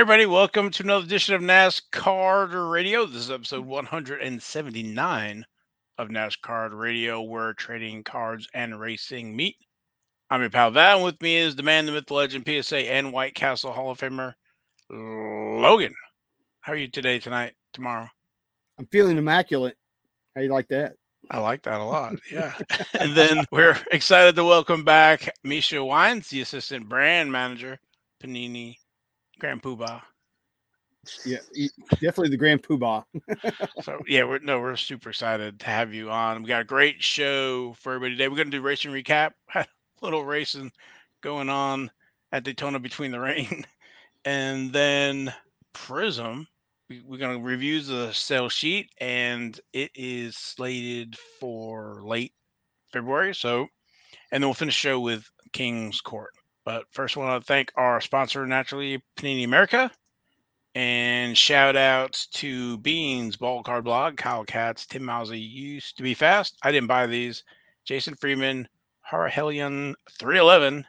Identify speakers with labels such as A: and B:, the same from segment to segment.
A: Everybody, welcome to another edition of NasCard Radio. This is episode 179 of NasCard Radio, where trading cards and racing meet. I'm your pal Val, and with me is the man, the myth, the legend, PSA, and White Castle Hall of Famer, Logan. How are you today, tonight, tomorrow?
B: I'm feeling immaculate. How you like that?
A: I like that a lot. Yeah. and then we're excited to welcome back Misha Wines, the assistant brand manager, Panini Grand Poobah.
B: Yeah, definitely the Grand Poobah.
A: so yeah, we're no, we're super excited to have you on. We got a great show for everybody today. We're gonna do racing recap. a little racing going on at Daytona between the rain, and then Prizm. We, we're gonna review the sale sheet, and it is slated for late February. So, and then we'll finish the show with King's Court. But first, I want to thank our sponsor, naturally, Panini America. And shout outs to Beans, Ball Card Blog, Kyle Katz, Tim Mousy used to be fast. I didn't buy these. Jason Freeman, Harhelion 311,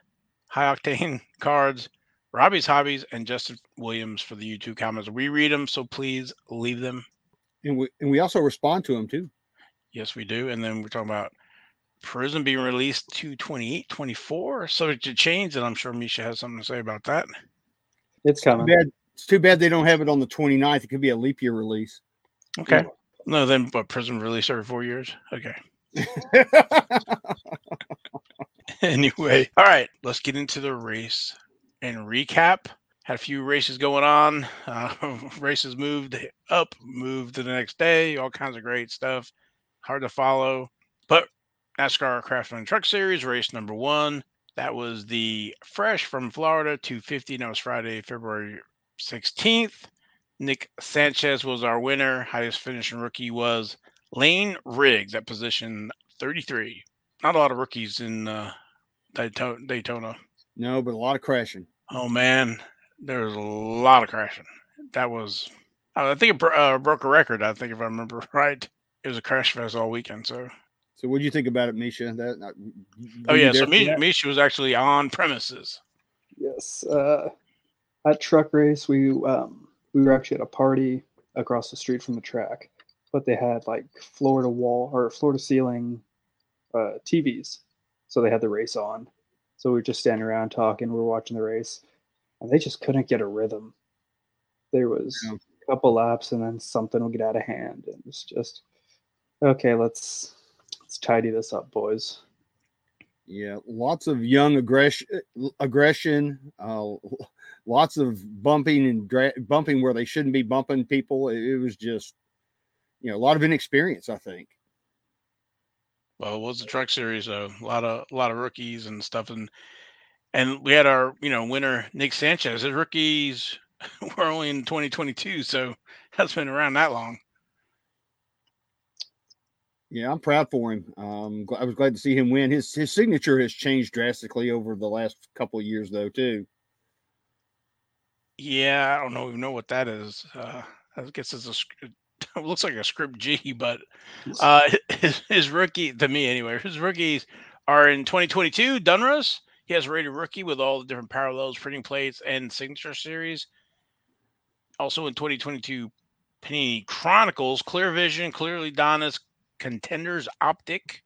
A: High Octane Cards, Robbie's Hobbies, and Justin Williams for the YouTube comments. We read them, so please leave them.
B: And we and we also respond to them too.
A: Yes, we do. And then we're talking about Prizm being released to 28, 24, subject to change. And I'm sure Misha has something to say about that.
C: It's coming.
B: It's too bad, it's too bad they don't have it on the 29th. It could be a leap year release.
A: Okay. No, then but Prizm release every four years. Okay. anyway, all right, let's get into the race and recap. Had a few races going on. Uh, races moved up, moved to the next day. All kinds of great stuff. Hard to follow, but NASCAR Craftsman Truck Series, race number one. That was the Fresh from Florida 250. That was Friday, February 16th. Nick Sanchez was our winner. Highest finishing rookie was Layne Riggs at position 33. Not a lot of rookies in uh, Daytona.
B: No, but a lot of crashing.
A: Oh, man. There was a lot of crashing. That was, I think it uh, broke a record. I think if I remember right, it was a crash fest all weekend. So
B: so, what do you think about it, Misha? That uh,
A: oh yeah, so Misha, Misha was actually on premises.
C: Yes, uh, at truck race, we um, we were actually at a party across the street from the track, but they had like floor to wall or floor to ceiling uh, TVs, so they had the race on. So we were just standing around talking. We were watching the race, and they just couldn't get a rhythm. There was yeah. a couple laps, and then something would get out of hand, and it's just okay. Let's let's tidy this up, boys.
B: Yeah, lots of young aggression, aggression, uh, lots of bumping and dra- bumping where they shouldn't be bumping people. It, it, was just, you know, a lot of inexperience. I think.
A: Well, it was the truck series, though. A lot of a lot of rookies and stuff, and and we had our you know winner Nick Sanchez. His rookies were only in 2022, so that's been around that long.
B: Yeah, I'm proud for him. Um, I was glad to see him win. His his signature has changed drastically over the last couple of years, though, too.
A: Yeah, I don't know even know what that is. Uh, I guess it's a it looks like a script G, but uh, his, his rookie to me anyway. His rookies are in 2022. Donruss. He has rated rookie with all the different parallels, printing plates, and signature series. Also in 2022, Panini Chronicles, Clear Vision, Clearly Donruss, Contenders Optic,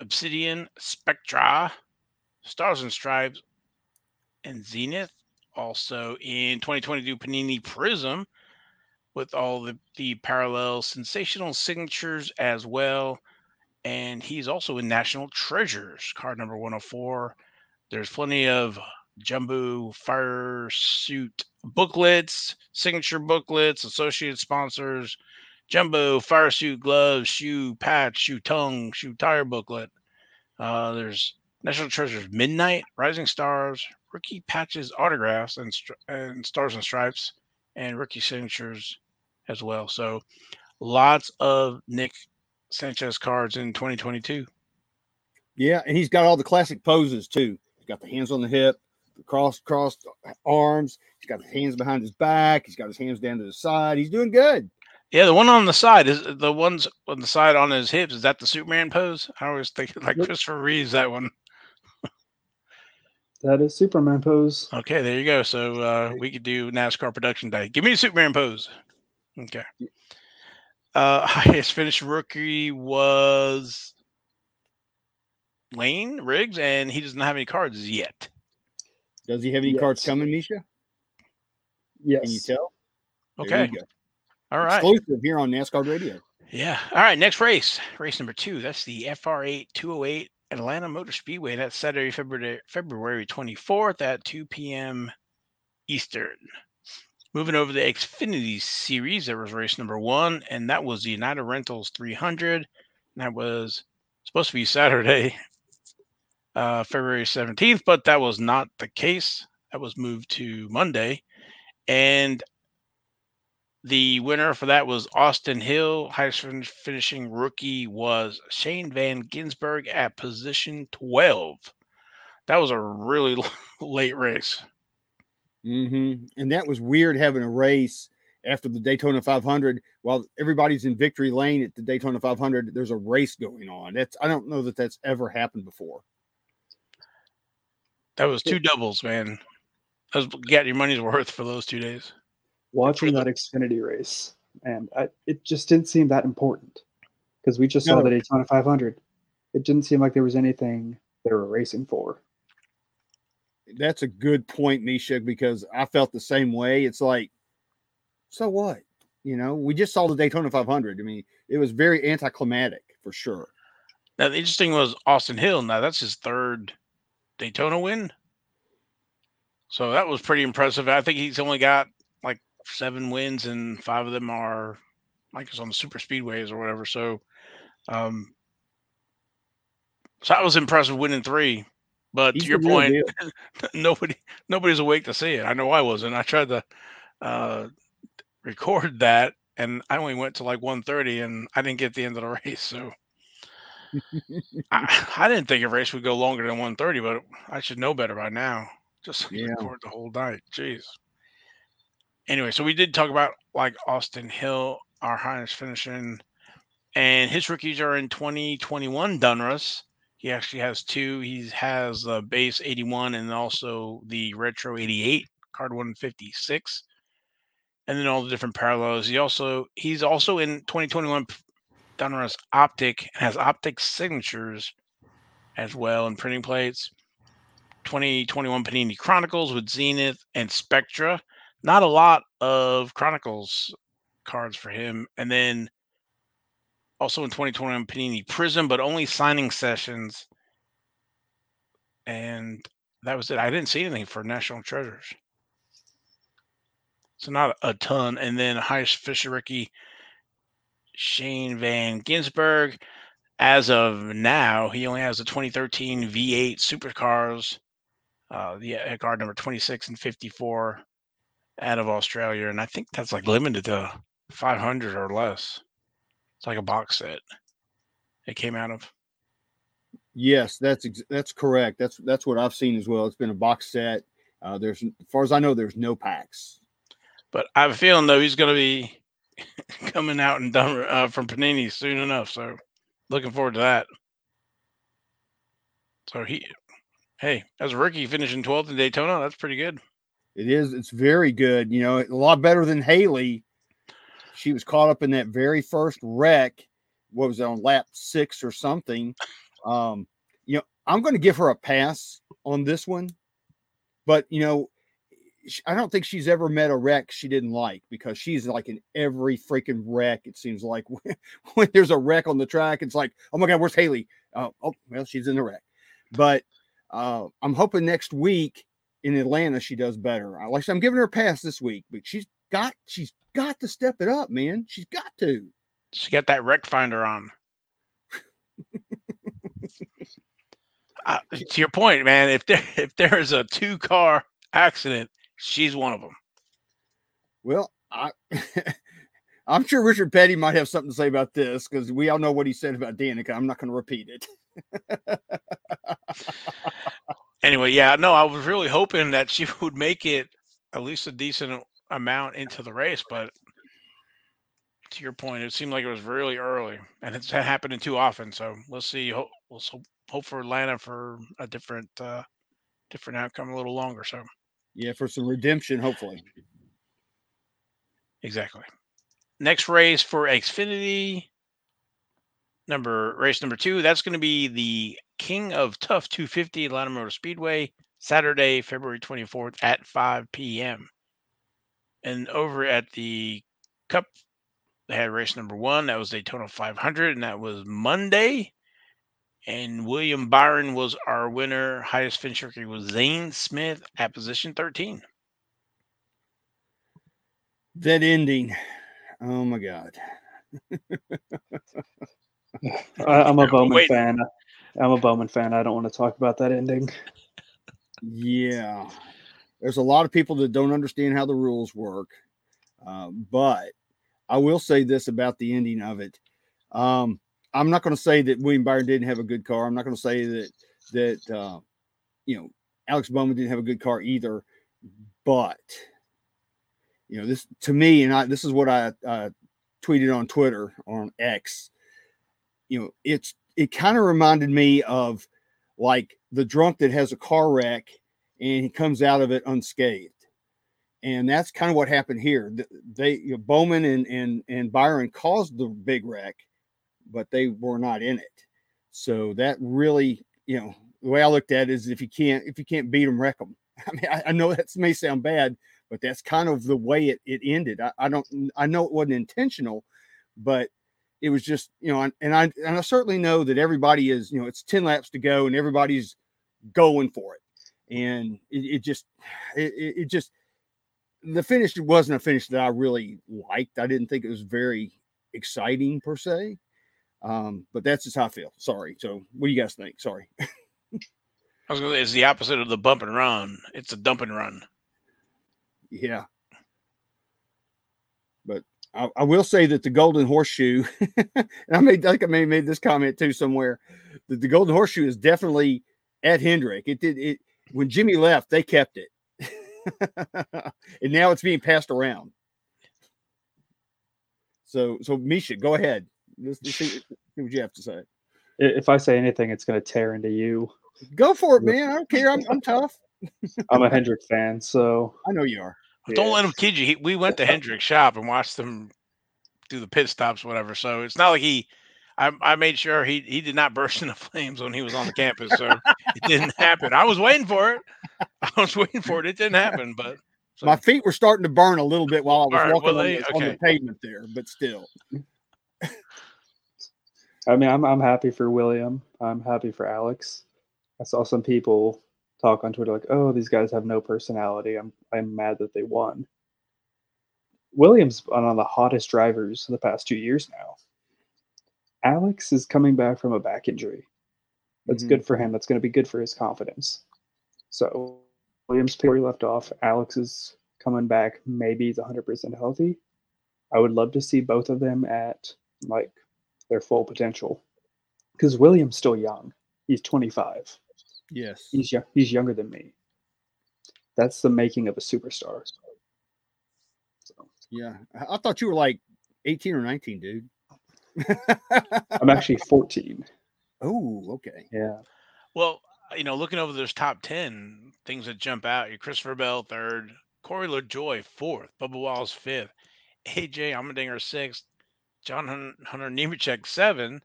A: Obsidian Spectra, Stars and Stripes, and Zenith. Also in 2022, Panini Prizm with all the, the parallel sensational signatures as well. And he's also in National Treasures, card number 104. There's plenty of jumbo fire suit booklets, signature booklets, associated sponsors, jumbo fire suit gloves, shoe patch, shoe tongue, shoe tire booklet. Uh, there's National Treasures Midnight, Rising Stars, rookie patches, autographs, and, and stars and stripes, and rookie signatures as well. So lots of Nick Sanchez cards in 2022.
B: Yeah, and he's got all the classic poses too. He's got the hands on the hip, the cross crossed arms. He's got his hands behind his back. He's got his hands down to the side. He's doing good.
A: Yeah, the one on the side is the ones on the side on his hips. Is that the Superman pose? I always think like Christopher Reeves that one.
C: That is Superman pose.
A: Okay, there you go. So uh, we could do NASCAR production day. Give me a Superman pose. Okay. Uh, highest finished rookie was Layne Riggs, and he doesn't have any cards yet.
B: Does he have any cards coming, Misha?
C: Yes.
B: Can you tell?
A: Okay. All right.
B: Exclusive here on NasCard Radio.
A: Yeah. All right. Next race, race number two. That's the FR8 208 Atlanta Motor Speedway. That's Saturday, February February 24th at 2 p.m. Eastern. Moving over to the Xfinity Series, there was race number one, and that was the United Rentals 300. that was supposed to be Saturday, uh, February 17th, but that was not the case. That was moved to Monday. And the winner for that was Austin Hill. Highest finishing rookie was Shane Van Gisbergen at position 12. That was a really late race.
B: Mm-hmm. And that was weird having a race after the Daytona 500 while everybody's in victory lane at the Daytona 500. There's a race going on. That's I don't know that that's ever happened before.
A: That was two doubles, man. That was get your money's worth for those two days.
C: Watching that Xfinity race, and I, it just didn't seem that important because we just no. saw the Daytona 500. It didn't seem like there was anything they were racing for.
B: That's a good point, Misha, because I felt the same way. It's like, so what? You know, we just saw the Daytona 500. I mean, it was very anticlimactic for sure.
A: Now, the interesting was Austin Hill. Now, that's his third Daytona win. So that was pretty impressive. I think he's only got like seven wins, and five of them are like it's on the super speedways or whatever. So, um, so I was impressed with winning three. But he's to your point, nobody nobody's awake to see it. I know I wasn't. I tried to uh, record that, and I only went to like 1.30, and I didn't get the end of the race. So I, I, didn't think a race would go longer than 130, but I should know better by now. Just yeah. record the whole night. Jeez. Anyway, so we did talk about like Austin Hill, our highest finishing, and his rookies are in 2021 Donruss. He actually has two. He has the base 81 and also the retro 88 card 156 and then all the different parallels. He also he's also in 2021 Donruss Optic has optic signatures as well and printing plates. 2021 Panini Chronicles with Zenith and Spectra. Not a lot of Chronicles cards for him. And then also in 2021 Panini Prizm, but only signing sessions. And that was it. I didn't see anything for National Treasures. So not a ton. And then highest Fisher Ricky Shane Van Gisbergen. As of now, he only has the 2013 V8 supercars, uh, the uh, card number 26 and 54 out of Australia. And I think that's like limited to 500 or less. It's like a box set it came out of.
B: Yes, that's that's correct. That's that's what I've seen as well. It's been a box set. Uh, there's, as far as I know, there's no packs.
A: But I have a feeling though he's going to be coming out and done uh, from Panini soon enough. So looking forward to that. So he, hey, as a rookie finishing 12th in Daytona, that's pretty good.
B: It is. It's very good. You know, a lot better than Hailie. She was caught up in that very first wreck. What was it on lap six or something? Um, you know, I'm going to give her a pass on this one, but you know, I don't think she's ever met a wreck she didn't like because she's like in every freaking wreck. It seems like when, when there's a wreck on the track, it's like, oh my god, where's Hailie? Uh, oh, well, she's in the wreck. But uh, I'm hoping next week in Atlanta she does better. I like I'm giving her a pass this week, but she's got she's got to step it up, man. She's got to.
A: She got that wreck finder on. uh, to your point, man, if there if there is a two car accident She's one of them.
B: Well, I, I'm sure Richard Petty might have something to say about this because we all know what he said about Danica. I'm not going to repeat it.
A: anyway, yeah, no, I was really hoping that she would make it at least a decent amount into the race, but to your point, it seemed like it was really early, and it's happening too often. So let's see. We'll hope for Atlanta for a different uh, different outcome a little longer. So
B: Yeah, for some redemption, hopefully.
A: exactly. Next race for Xfinity, number race number two. That's going to be the King of Tough 250 Atlanta Motor Speedway, Saturday, February 24th at 5 p.m. And over at the Cup, they had race number one. That was Daytona 500, and that was Monday. And William Byron was our winner. Highest finish record was Zane Smith at position 13.
B: That ending. Oh my God.
C: I, I'm a Bowman
A: Wait.
C: fan. I'm a Bowman fan. I don't want to talk about that ending.
B: Yeah. There's a lot of people that don't understand how the rules work. Uh, but I will say this about the ending of it. Um, I'm not going to say that William Byron didn't have a good car. I'm not going to say that that uh, you know Alex Bowman didn't have a good car either. But you know this to me, and I this is what I uh, tweeted on Twitter on X. You know, it's it kind of reminded me of like the drunk that has a car wreck and he comes out of it unscathed. And that's kind of what happened here. They you know, Bowman and and and Byron caused the big wreck, but they were not in it. So that really, you know, the way I looked at it is if you can't if you can't beat them, wreck them. I mean, I, I know that may sound bad, but that's kind of the way it, it ended. I, I don't I know it wasn't intentional, but it was just you know, and, I and I certainly know that everybody is you know it's ten laps to go and everybody's going for it, and it, it just it, it just the finish wasn't a finish that I really liked. I didn't think it was very exciting per se. Um, but that's just how I feel. Sorry. So what do you guys think? Sorry.
A: I was going to say it's the opposite of the bump and run. It's a dump and run.
B: Yeah. But I, I will say that the golden horseshoe, and I made I think I may have made this comment too somewhere, that the golden horseshoe is definitely at Hendrick. It did it when Jimmy left, they kept it. and now it's being passed around. So so Misha, go ahead. Let's, let's see, see what you have to say.
C: If I say anything, it's going to tear into you.
B: Go for it, man. I don't care. I'm, I'm tough.
C: I'm a Hendrick fan, so
B: I know you are.
A: Don't let him kid you. He, we went to Hendrick's shop and watched them do the pit stops, whatever. So it's not like he. I, I made sure he he did not burst into flames when he was on the campus. So it didn't happen. I was waiting for it. I was waiting for it. It didn't happen, but so,
B: My feet were starting to burn a little bit while I was
A: All right,
B: walking
A: well,
B: on,
A: they-
B: the, on the pavement there, but still.
C: I mean, I'm I'm happy for William. I'm happy for Alex. I saw some people talk on Twitter like, "Oh, these guys have no personality." I'm I'm mad that they won. Williams one of the hottest drivers of the past two years now. Alex is coming back from a back injury. That's
B: Mhm.
C: good for him. That's going to be good for his confidence. So Williams picked where he left off. Alex is coming back. Maybe he's 100% healthy. I would love to see both of them at like their full potential. Because William's still young. He's 25.
B: Yes.
C: He's young, he's younger than me. That's the making of a superstar. So
B: Yeah. I, I thought you were like 18 or 19, dude.
C: I'm actually 14.
B: oh, okay.
C: Yeah.
A: well, uh, you know, looking over those top ten things that jump out, your Christopher Bell third, Corey LaJoie fourth, Bubba Wallace fifth, AJ Allmendinger sixth, John Hunter Nemechek seven,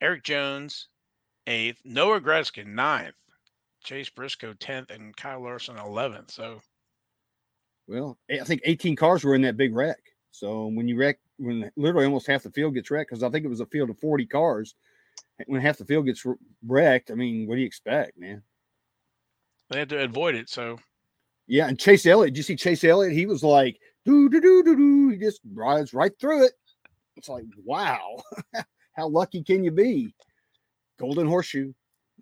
A: Eric Jones eighth, Noah Gragson ninth, Chase Briscoe tenth, and Kyle Larson eleventh. So
B: Well, I think 18 cars were in that big wreck. So when you wreck, when literally almost half the field gets wrecked, because I think it was a field of 40 cars, when half the field gets wrecked, I mean, what do you expect, man?
A: they had to avoid it. So
B: Yeah, and Chase Elliott, did you see Chase Elliott? He was like, do, do, do, do, do. He just rides right through it. It's like, wow, how lucky can you be? Golden horseshoe.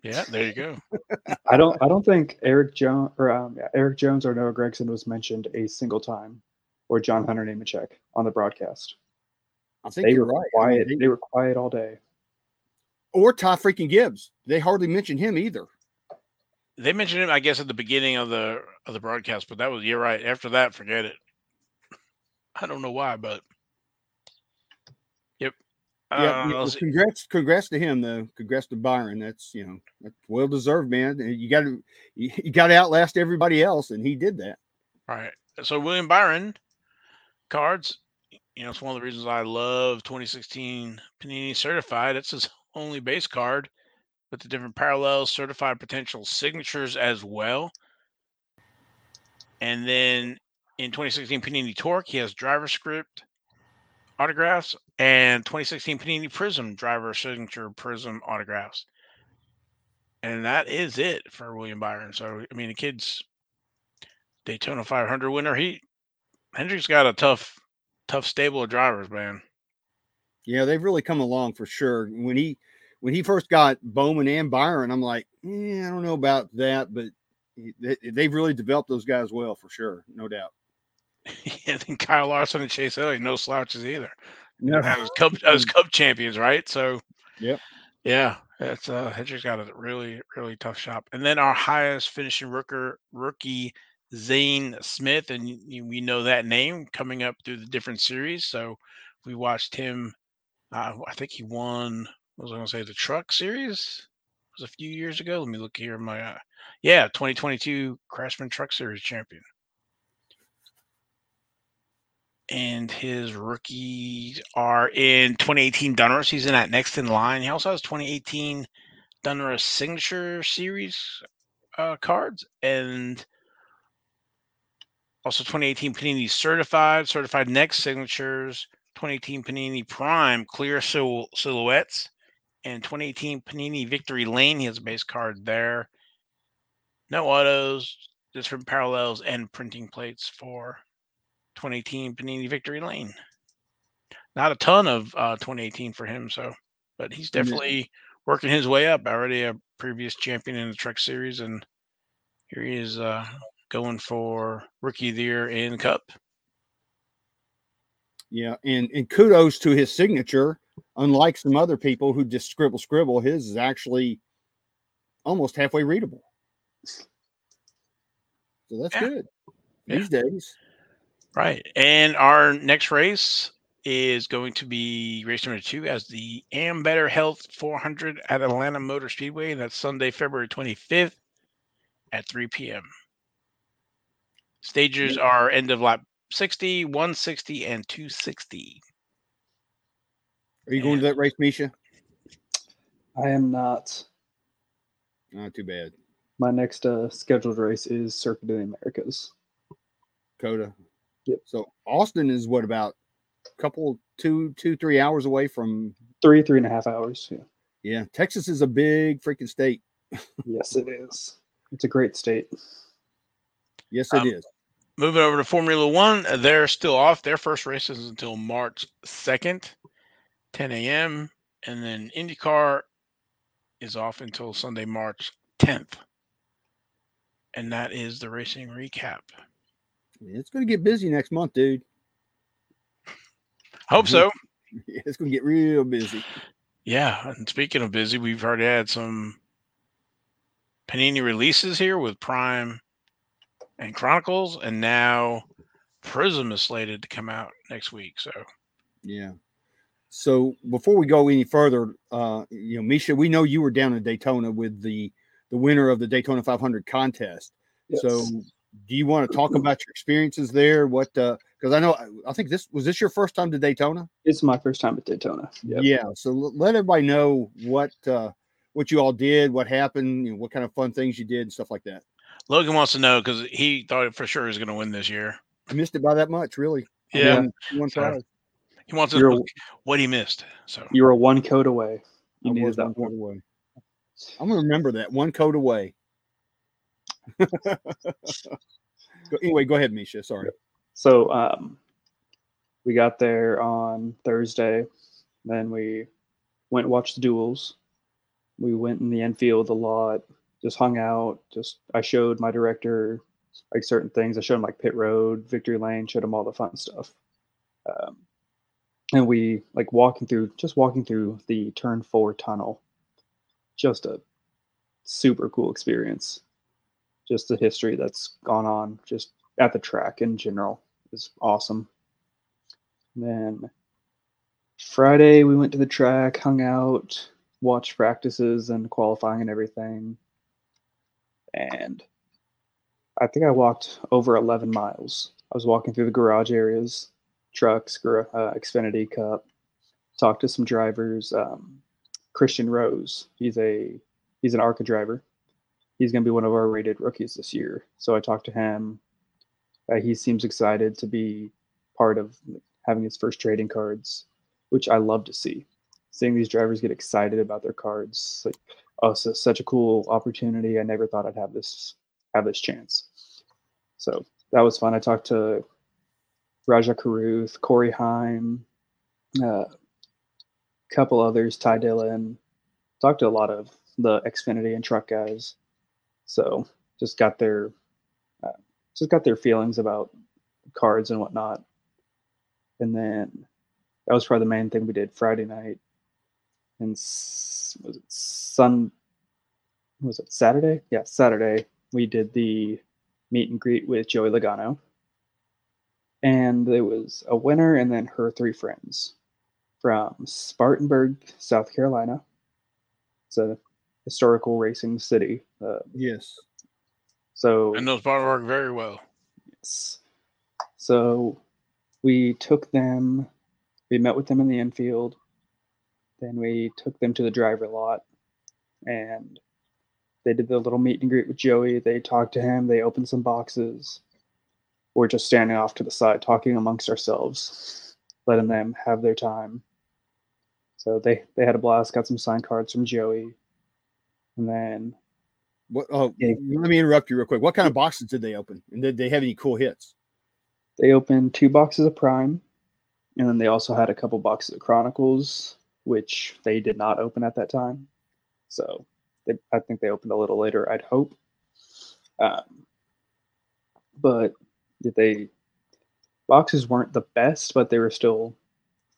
A: Yeah, there you go.
C: I don't I don't think Eric Jones or um, Eric Jones or Noah Gragson was mentioned a single time, or John Hunter Nemechek on the broadcast.
B: I think
C: They
B: you're
C: were
B: right. I mean,
C: quiet.
B: they-
C: They were quiet all day.
B: or Ty freaking Gibbs. They hardly mentioned him either.
A: They mentioned him, I guess, at the beginning of the of the broadcast, but that was you're right. After that, forget it. I don't know why, but yep.
B: Yeah,
A: Uh,
B: yeah, well, congrats, congrats to him though. Congrats to Byron. That's you know that's well deserved, man. You got to you, you got to outlast everybody else, and he did that.
A: All right. So William Byron cards, you know, it's one of the reasons I love 2016 Panini Certified. It's his only base card with the different parallels, certified potential signatures as well. And then in 2016 Panini Torque, he has driver script autographs and 2016 Panini Prizm driver signature Prizm autographs. And that is it for William Byron. So I mean, the kid's Daytona 500 winner. He Hendrick's got a tough, tough stable of drivers, man.
B: Yeah, they've really come along for sure. When he when he first got Bowman and Byron, I'm like, yeah, I don't know about that, but they, they've really developed those guys well for sure, no doubt.
A: and then Kyle Larson and Chase Elliott, no slouches either.
B: No,
A: As cup as cup champions, right? So
B: Yep.
A: yeah, that's uh Hendrick's got a really, really tough shop. And then our highest finishing rooker rookie Zane Smith, and we know that name coming up through the different series. So we watched him. Uh, I think he won. What was I going to say? The Truck Series It was a few years ago. Let me look here. My uh, yeah, 2022 Craftsman Truck Series champion. And his rookies are in 2018 Donruss. He's in that next in line. He also has 2018 Donruss Signature Series uh, cards and also 2018 Panini Certified, Certified Next Signatures, 2018 Panini Prime Clear sil- Silhouettes, and 2018 Panini Victory Lane. He has a base card there. No autos, from parallels and printing plates for 2018 Panini Victory Lane. Not a ton of uh, 2018 for him, so but he's
B: Yeah.
A: definitely working his way up. Already a previous champion in the Truck Series, and here he is uh, going for Rookie of the Year in Cup.
B: Yeah, and and kudos to his signature. Unlike some other people who just scribble scribble, his is actually almost halfway readable. So that's
A: Yeah.
B: good
A: Yeah.
B: these days.
A: Right. And our next race is going to be race number two as the Ambetter Health 400 at Atlanta Motor Speedway. And that's Sunday, February 25th at 3 p.m. Stages are end of lap 60, 160, and 260.
B: Are you going to that race, Misha?
C: I am not.
B: Not too bad.
C: My next uh, scheduled race is Circuit of the Americas.
B: COTA.
C: Yep.
B: So Austin is what about a couple, two, two, three hours away from.
C: Three, three and a half hours. Yeah.
B: Yeah, Texas is a big freaking state.
C: Yes, it is. It's a great state.
B: Yes, it
A: Um,
B: is.
A: Moving over to Formula One, uh, they're still off. Their first race is until March 2nd, 10 a.m. And then IndyCar is off until Sunday, March 10th. And that is the racing recap.
B: It's going to get busy next month, dude.
A: Hope so.
B: It's going to get real busy.
A: Yeah. And speaking of busy, we've already had some Panini releases here with Prime and Chronicles. And now Prizm is slated to come out next week. So
B: Yeah. So before we go any further, uh, you know, Misha, we know you were down in Daytona with the the winner of the Daytona 500 contest. So,
C: Yes.
B: Do you want to talk about your experiences there? What? Uh because I know, I think this was this your first time to Daytona.
C: It's my first time at Daytona. Yep.
B: Yeah. So l- let everybody know what uh, what you all did, what happened, you know, what kind of fun things you did, and stuff like that.
A: Logan wants to know because he thought for sure he was going to win this year.
B: I missed it by that much, really. I
A: Yeah.
B: one
A: So,
B: prize.
A: He wants to know what he missed. So
C: You were one code away. You
B: I was
C: that
B: one
C: one.
B: code away. I'm gonna remember that one code away. Anyway, go ahead, Misha. Sorry.
C: So um, we got there on Thursday. Then we went and watched the duels. We went in the infield a lot, just hung out. Just I showed my director like certain things. I showed him like pit road, victory lane, showed him all the fun stuff. Um, and we like walking through, just walking through the turn four tunnel. Just a super cool experience. Just the history that's gone on just at the track in general is awesome. And then Friday we went to the track, hung out, watched practices and qualifying and everything. And I think I walked over 11 miles. I was walking through the garage areas, trucks, uh, Xfinity Cup, talked to some drivers. Um, Christian Rose, he's a he's an ARCA driver. He's going to be one of our rated rookies this year. So I talked to him. Uh, he seems excited to be part of having his first trading cards, which I love to see. Seeing these drivers get excited about their cards, like oh, so such a cool opportunity. I never thought I'd have this have this chance. So that was fun. I talked to Rajah Caruth, Corey Heim, a uh, couple others, Ty Dillon. Talked to a lot of the Xfinity and truck guys. So just got their uh, just got their feelings about cards and whatnot. And then that was probably the main thing we did Friday night. And was it Sun? Was it Saturday? Yeah, Saturday. We did the meet and greet with Joey Logano. And there was a winner and then her three friends from Spartanburg, South Carolina. A historical racing city.
B: Uh, yes.
C: So
A: I know Spartanburg very well.
C: Yes. So we took them. We met with them in the infield. Then we took them to the driver lot, and they did the little meet and greet with Joey. They talked to him. They opened some boxes. We're just standing off to the side, talking amongst ourselves, letting them have their time. So they they had a blast. Got some signed cards from Joey, and then.
B: What? Oh, yeah. let me interrupt you real quick. What kind of boxes did they open? And did they have any cool hits?
C: They opened two boxes of Prime, and then they also had a couple boxes of Chronicles, which they did not open at that time. So they, I think they opened a little later. I'd hope. Um, but they boxes weren't the best, but they were still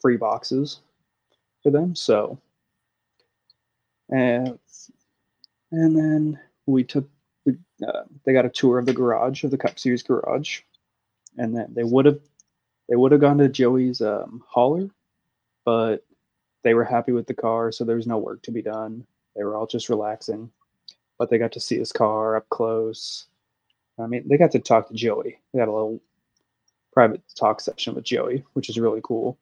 C: free boxes for them. So, and and then we took we, uh, they got a tour of the garage of the Cup Series garage, and then they would have they would have gone to Joey's um, hauler, but they were happy with the car, so there was no work to be done. They were all just relaxing, but they got to see his car up close. I mean, they got to talk to Joey. They had a little private talk session with Joey, which is really cool.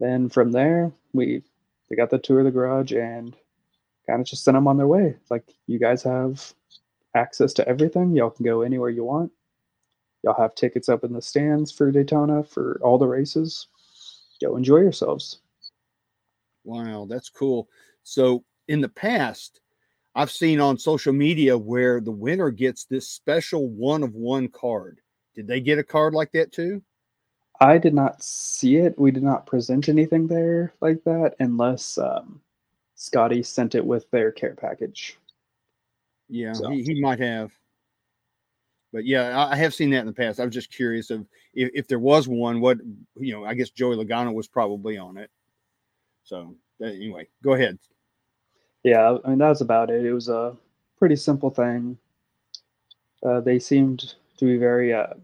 C: Then from there, we they got the tour of the garage and kind of just sent them on their way. Like you guys have access to everything. Y'all can go anywhere you want. Y'all have tickets up in the stands for Daytona for all the races. Go enjoy yourselves.
B: Wow, that's cool. So in the past, I've seen on social media where the winner gets this special one of one card. Did they get a card like that too?
C: I did not see it. We did not present anything there like that unless um, Scotty sent it with their care package.
B: Yeah, so. he, he might have. But yeah, I have seen that in the past. I was just curious of if, if there was one, what you know, I guess Joey Logano was probably on it. So anyway, go ahead
C: yeah, I mean that was about it. It was a pretty simple thing. Uh, they seemed to be very, uh,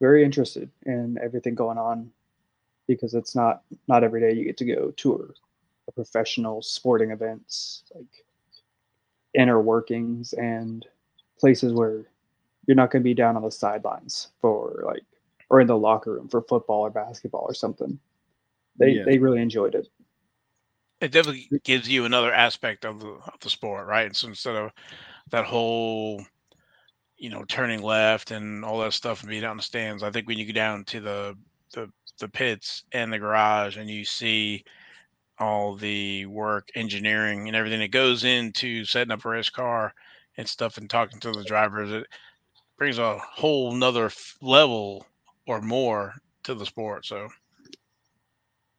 C: very interested in everything going on because it's not not every day you get to go tour professional sporting events like inner workings and places where you're not going to be down on the sidelines for like or in the locker room for football or basketball or something. They yeah. they really enjoyed it.
A: It definitely gives you another aspect of the of the sport, right? So instead of that whole, you know, turning left and all that stuff and being out in the stands, I think when you go down to the the the pits and the garage and you see all the work, engineering, and everything that goes into setting up a race car and stuff, and talking to the drivers, it brings a whole nother level or more to the sport. So,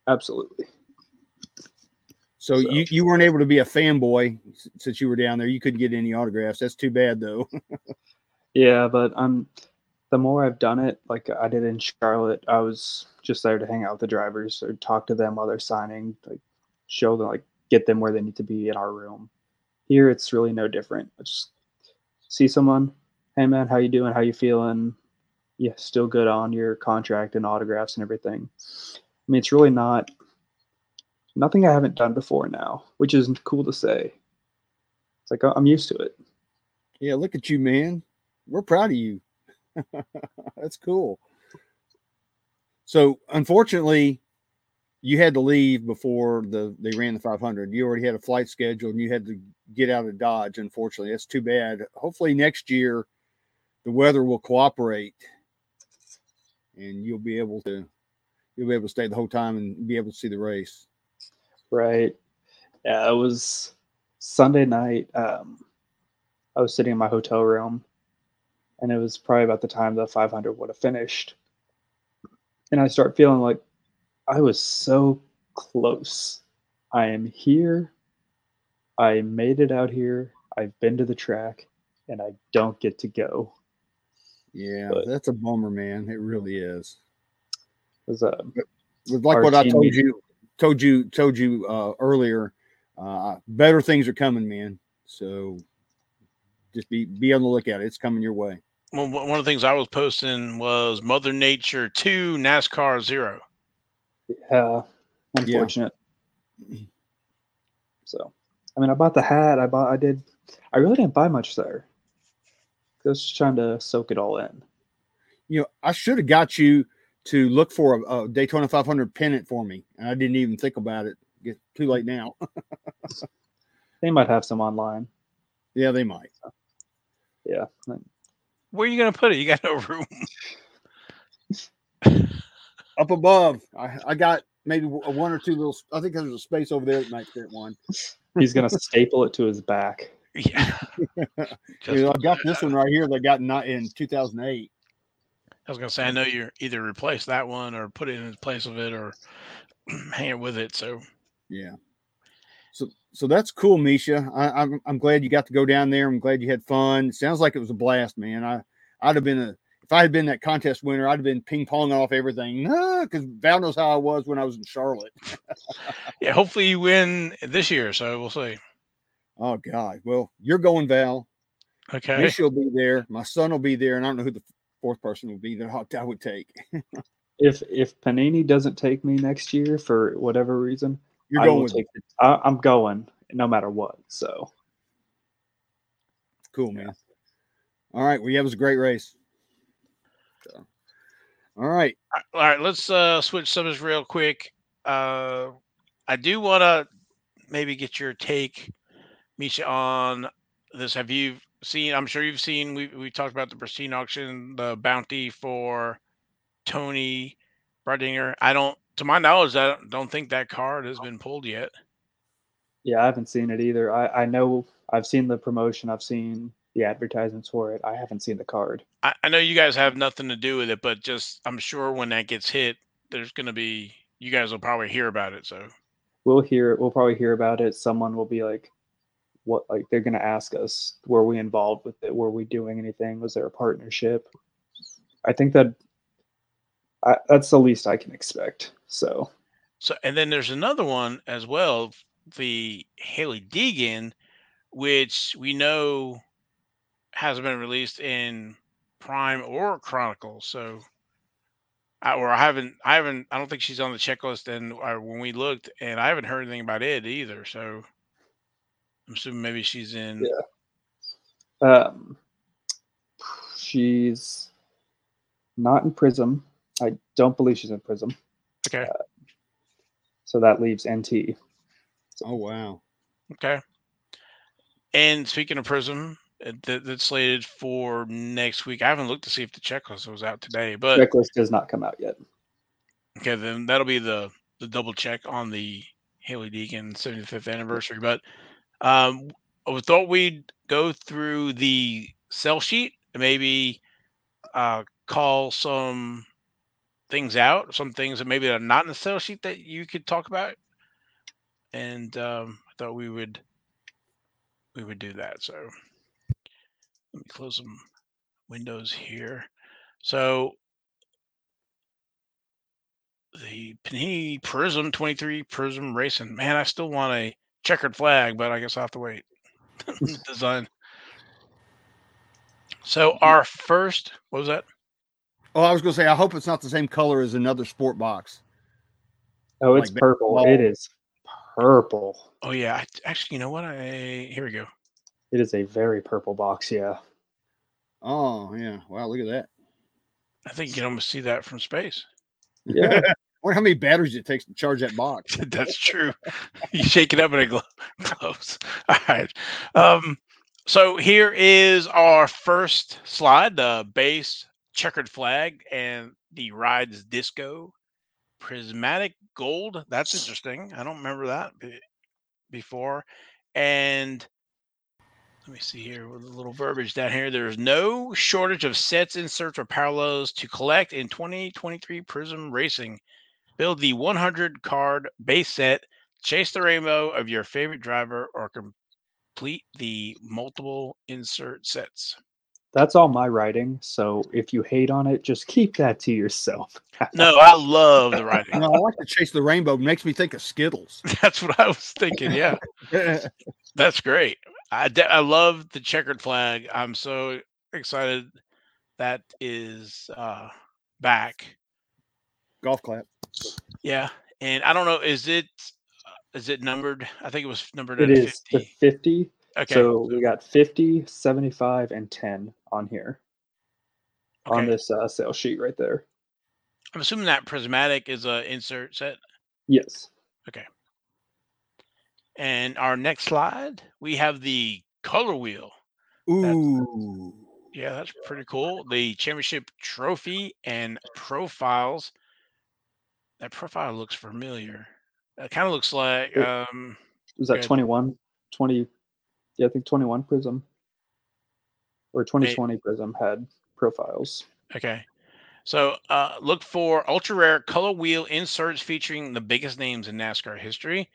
C: absolutely.
B: So, so, you, you weren't able to be a fanboy since you were down there. You couldn't get any autographs. That's too bad, though.
C: yeah, but I'm the more I've done it, like I did in Charlotte, I was just there to hang out with the drivers or talk to them while they're signing, like show them, like get them where they need to be in our room. Here, it's really no different. I just see someone, hey man, how you doing? How you feeling? Yeah, still good on your contract and autographs and everything. I mean, it's really not nothing I haven't done before now, which is cool to say. It's like I'm used to it.
B: Yeah, look at you, man. We're proud of you. That's cool. So, unfortunately, you had to leave before the they ran the 500. You already had a flight schedule and you had to get out of Dodge. Unfortunately, that's too bad. Hopefully, next year the weather will cooperate, and you'll be able to you'll be able to stay the whole time and be able to see the race.
C: Right. Yeah, it was Sunday night. Um, I was sitting in my hotel room, and it was probably about the time the 500 would have finished, and I start feeling like I was so close. I am here. I made it out here. I've been to the track, and I don't get to go.
B: Yeah, but that's a bummer, man. It really is.
C: It was a
B: was like what I told you, told you, told you uh, earlier. Uh, better things are coming, man. So just be be on the lookout. It's coming your way.
A: Well, one of the things I was posting was Mother Nature two, NASCAR zero.
C: Yeah, unfortunate. Yeah. So, I mean, I bought the hat. I bought. I did. I really didn't buy much there. I was just trying to soak it all in.
B: You know, I should have got you to look for a, a, Daytona 500 pennant for me, and I didn't even think about it. Get too late now.
C: they might have some online.
B: Yeah, they might.
C: Yeah.
A: Where are you going to put it? You got no room.
B: Up above, I, I got maybe one or two little. I think there's a space over there that might fit one.
C: He's going to staple it to his back.
A: Yeah.
B: you know, I got this one right here that got not in 2008.
A: I was gonna say I know you're either replace that one or put it in place of it or hang it with it. So
B: yeah. So so that's cool, Misha. I, am I'm, I'm glad you got to go down there. I'm glad you had fun. It sounds like it was a blast, man. I I'd have been a if I had been that contest winner, I'd have been ping ponging off everything. Because Val knows how I was when I was in Charlotte.
A: yeah, hopefully you win this year. So we'll see.
B: Oh God. Well, you're going, Val.
A: Okay.
B: Misha will be there. My son will be there, and I don't know who the fourth person will be that I would take.
C: if if Panini doesn't take me next year for whatever reason,
B: you're going. With
C: take the, I, I'm going no matter what. So
B: cool, man. All right. Well, yeah, it was a great race. So, all right.
A: All right. Let's uh, switch subjects real quick. Uh, I do want to maybe get your take, Misha, on this. Have you seen? I'm sure you've seen. We we talked about the Pristine auction, the bounty for Toni Breidinger. I don't, to my knowledge, I don't think that card has been pulled yet.
C: Yeah, I haven't seen it either. I I know I've seen the promotion. I've seen the advertisements for it. I haven't seen the card.
A: I, I know you guys have nothing to do with it, but just I'm sure when that gets hit, there's going to be you guys will probably hear about it. So
C: we'll hear. We'll probably hear about it. Someone will be like, what like they're going to ask us were we involved with it were we doing anything was there a partnership i think that I, that's the least i can expect so
A: so and then there's another one as well the Hailie Deegan which we know hasn't been released in prime or chronicle so I, or I haven't, I haven't, I don't think she's on the checklist. And uh, when we looked, and I haven't heard anything about it either. So I'm assuming maybe she's in.
C: Yeah. Um, she's not in Prizm. I don't believe she's in Prizm.
A: Okay. Uh,
C: so that leaves NT.
B: Oh wow.
A: Okay. And speaking of Prizm, that, that's slated for next week. I haven't looked to see if the checklist was out today, but
C: checklist does not come out yet.
A: Okay, then that'll be the the double check on the Hailie Deegan 75th anniversary. But um, I thought we'd go through the sell sheet and maybe uh, call some things out, some things that maybe are not in the sell sheet that you could talk about. And um, I thought we would we would do that. So let me close some windows here. So the Panini Prizm 23 Prizm Racing. Man, I still want a checkered flag, but I guess I'll have to wait. Design. So our first, what was that?
B: Oh, I was going to say, I hope it's not the same color as another sport box.
C: Oh, it's
B: Like
C: purple.
B: baseball.
C: It is purple.
A: Oh yeah, I, actually, you know what? I here we go.
C: It is a very purple box. Yeah.
B: Oh yeah. Wow, look at that.
A: I think you can almost see that from space.
C: Yeah.
B: wonder how many batteries it takes to charge that box.
A: That's true. you shake it up and it glo- glows. All right. Um, so here is our first slide: the base checkered flag and the rides disco prismatic gold. That's interesting. I don't remember that before. And let me see here with a little verbiage down here. There's no shortage of sets, inserts, or parallels to collect in 2023 Prizm Racing. Build the 100 card base set, chase the rainbow of your favorite driver, or complete the multiple insert sets.
C: That's all my writing. So if you hate on it, just keep that to yourself.
A: No, I love the writing.
B: No, I like to chase the rainbow. It makes me think of Skittles.
A: That's what I was thinking. Yeah, that's great. I, de- I love the checkered flag. I'm so excited that is uh, back.
B: Golf clap.
A: Yeah, and I don't know. Is it uh, it numbered? I think it was numbered
C: It
A: at
C: is the
A: 50.
C: 50.
A: Okay.
C: So we got 50, 75, and 10 on here on this uh, sales sheet right there.
A: I'm assuming that prismatic is a insert set.
C: Yes.
A: And our next slide, we have the color wheel.
B: Ooh.
A: Yeah, that's pretty cool. The championship trophy and profiles. That profile looks familiar. It kind of looks like um
C: Was that
A: Good.
C: 21? 20. Yeah, I think 21 Prizm or 2020 Prizm had profiles.
A: okay. So uh look for ultra rare color wheel inserts featuring the biggest names in NASCAR history.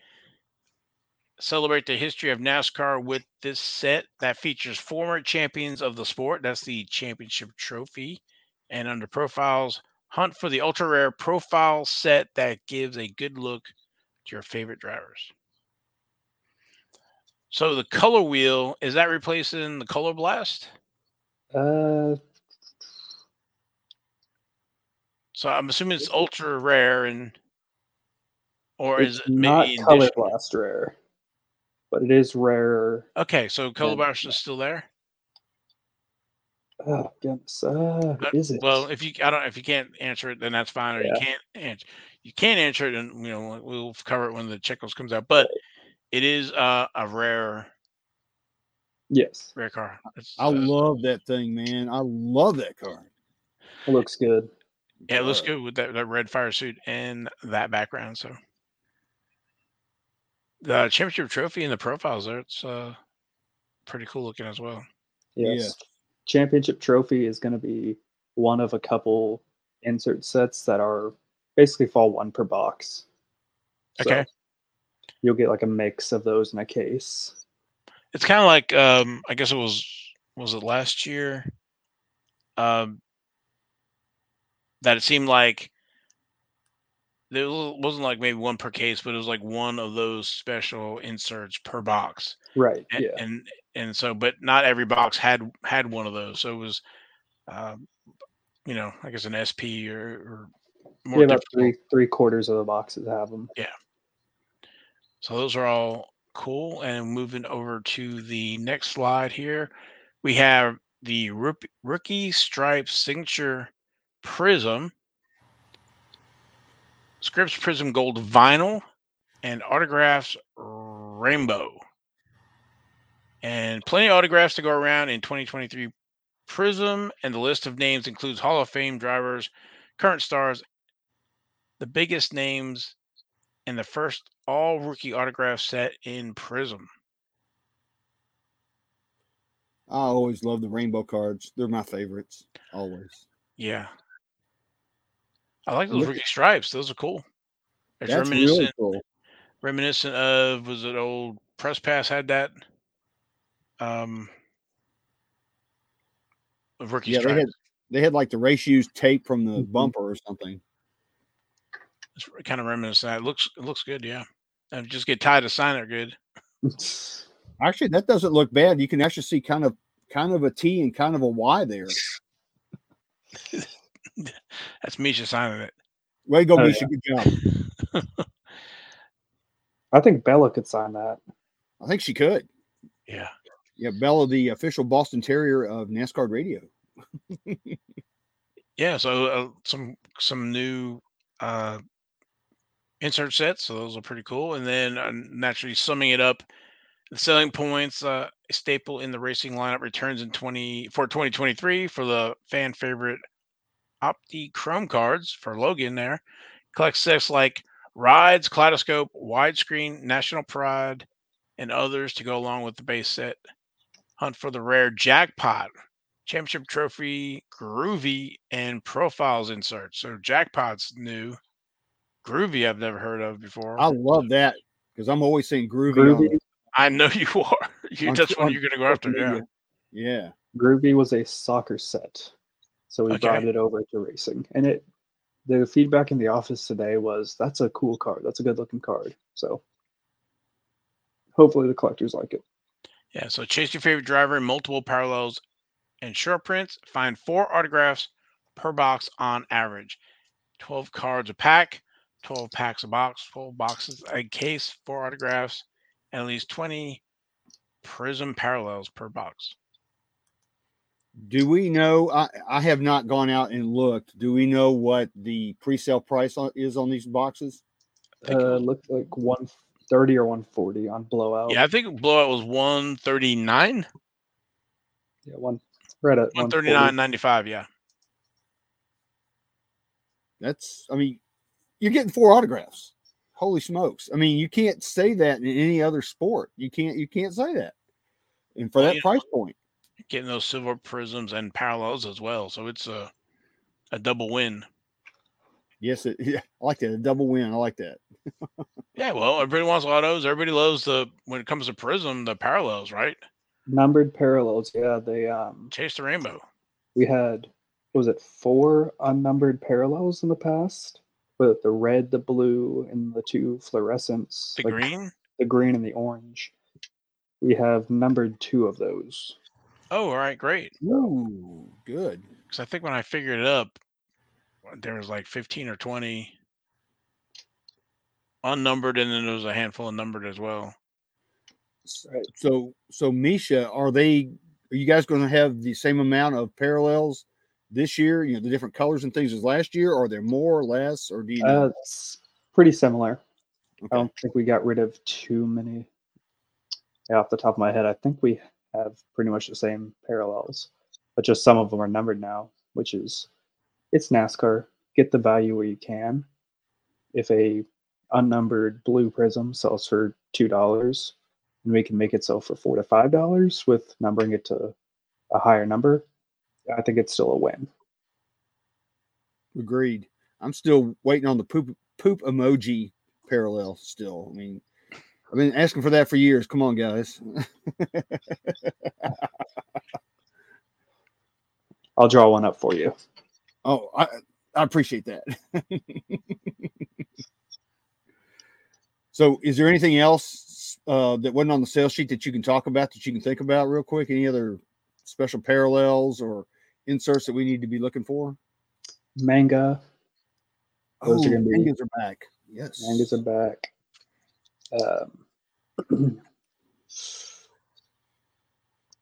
A: Celebrate the history of NASCAR with this set that features former champions of the sport. That's the championship trophy. And under profiles, hunt for the ultra rare profile set that gives a good look to your favorite drivers. So the color wheel is that replacing the color blast?
C: Uh,
A: So I'm assuming it's ultra rare and or is it
C: not
A: maybe in
C: color blast rare, but it is rarer.
A: Okay, so color
C: than-
A: is still there.
C: Oh goodness, uh,
A: But-
C: is it?
A: Well, if you I don't if you can't answer it, then that's fine. Or you can't answer you can't answer it, and you know we'll cover it when the checklist comes out. But it is uh, a rare
C: yes,
A: rare car. It's,
B: I
A: uh,
B: love that thing, man. I love that car.
C: it looks good.
A: yeah, it looks good with that, that red fire suit and that background. So the championship trophy and the profiles there, it's uh pretty cool looking as well.
B: Yeah.
C: Championship trophy is going to be one of a couple insert sets that are basically fall one per box. So
A: Okay.
C: you'll get like a mix of those in a case.
A: it's kind of like um i guess it was was it last year um that it seemed like there wa- wasn't like maybe one per case but it was like one of those special inserts per box
C: Right.
A: and
C: yeah.
A: and, and so but not every box had had one of those so it was um you know i guess an sp or, or more
C: Yeah, about three three quarters of the boxes have them. Yeah.
A: So those are all cool. And moving over to the next slide here, we have the rookie stripe signature prizm, Scripps Prizm Gold vinyl, and autographs rainbow. And plenty of autographs to go around in 2023 Prizm, and the list of names includes Hall of Fame drivers, current stars, the biggest names and the first all rookie autograph set in Prizm.
B: I always love the rainbow cards. They're my favorites. Always.
A: Yeah. I like those rookie stripes. Those are cool. It's
B: That's
A: reminiscent
B: really cool.
A: reminiscent of was it old press pass had that? Um of rookie
B: Yeah, they had they had like the race shoes tape from the
C: Mhm.
B: bumper or something.
A: It's kind of reminiscent. of that. It looks it looks good, yeah. And just get tied to sign it good.
B: Actually, that doesn't look bad. You can actually see kind of kind of a T and kind of a Y there.
A: That's Misha signing it.
B: Way to go,
C: Oh,
B: Misha. Good job.
C: I think Bella could sign that.
B: I think she could.
A: Yeah.
B: Yeah, Bella, the official Boston Terrier of NasCard Radio.
A: Yeah. So uh, some some new uh, insert sets. So those are pretty cool. And then uh, naturally summing it up, the selling points uh, staple in the racing lineup returns in 20 for 2023 for the fan favorite Opti Chrome cards for Logan there. Collect sets like rides, kaleidoscope, widescreen, national pride, and others to go along with the base set. Hunt for the rare jackpot, championship trophy, groovy, and profiles inserts. So jackpot's new. Groovy, I've never heard of before.
B: I love that because I'm always saying groovy.
C: Groovy,
A: I know you are. You,
B: on-
A: that's what you're going to go after.
B: social
A: Yeah.
B: Yeah.
C: Groovy was a soccer set, so we
A: Okay.
C: brought it over to racing, and it. The feedback in the office today was that's a cool card. That's a good looking card. So hopefully the collectors like it.
A: Yeah. So chase your favorite driver in multiple parallels and short prints. Find four autographs per box on average. 12 cards a pack, 12 packs a box, 12 boxes a case, four autographs, and at least 20 prizm parallels per box.
B: Do we know? I, I have not gone out and looked. Do we know what the pre-sale price on, is on these boxes?
A: I it
C: Uh, looked like one thirty or one forty on blowout.
A: yeah, I think blowout was 139,
C: yeah, one right at
A: 139.95. Yeah.
B: That's. I mean, you're getting four autographs. Holy smokes! I mean, you can't say that in any other sport. You can't. You can't say that. And for
A: Well,
B: that
A: you know-
B: price point,
A: Getting those silver prizms and parallels as well. So it's a, a double win.
B: yes, it, yeah, I like that. A double win. I like that.
A: Yeah, well, everybody wants autos. Everybody loves the when it comes to Prizm, the parallels, right?
C: Numbered parallels. Yeah, they um
A: Chase the rainbow.
C: we had was it four unnumbered parallels in the past with the red, the blue, and the two fluorescents,
A: The
C: like
A: green.
C: the green and the orange. We have numbered two of those.
A: Oh, all right, great.
B: Ooh, good.
A: Because I think when I figured it up, there was like fifteen or twenty unnumbered, and then there was a handful of numbered as well.
B: So, so Misha, are they? Are you guys going to have the same amount of parallels this year? You know, the different colors and things as last year. Are there more or less, or do you know?
C: Uh, it's pretty similar.
B: Okay.
C: I don't think we got rid of too many. Yeah, off the top of my head, I think we have pretty much the same parallels, but just some of them are numbered now, which is it's NASCAR. Get the value where you can. If a unnumbered blue prizm sells for two dollars, and we can make it sell for four to five dollars with numbering it to a higher number, I think it's still a win.
B: Agreed. I'm still waiting on the poop poop emoji parallel. Still, I mean, I've been asking for that for years. Come on, guys.
C: I'll draw one up for you.
B: Oh, I I appreciate that. so, is there anything else uh, that wasn't on the sales sheet that you can talk about that you can think about real quick? Any other special parallels or inserts that we need to be looking for?
C: Manga, Those are gonna be-
B: mangas are back. Yes,
C: Mangas are back. Um,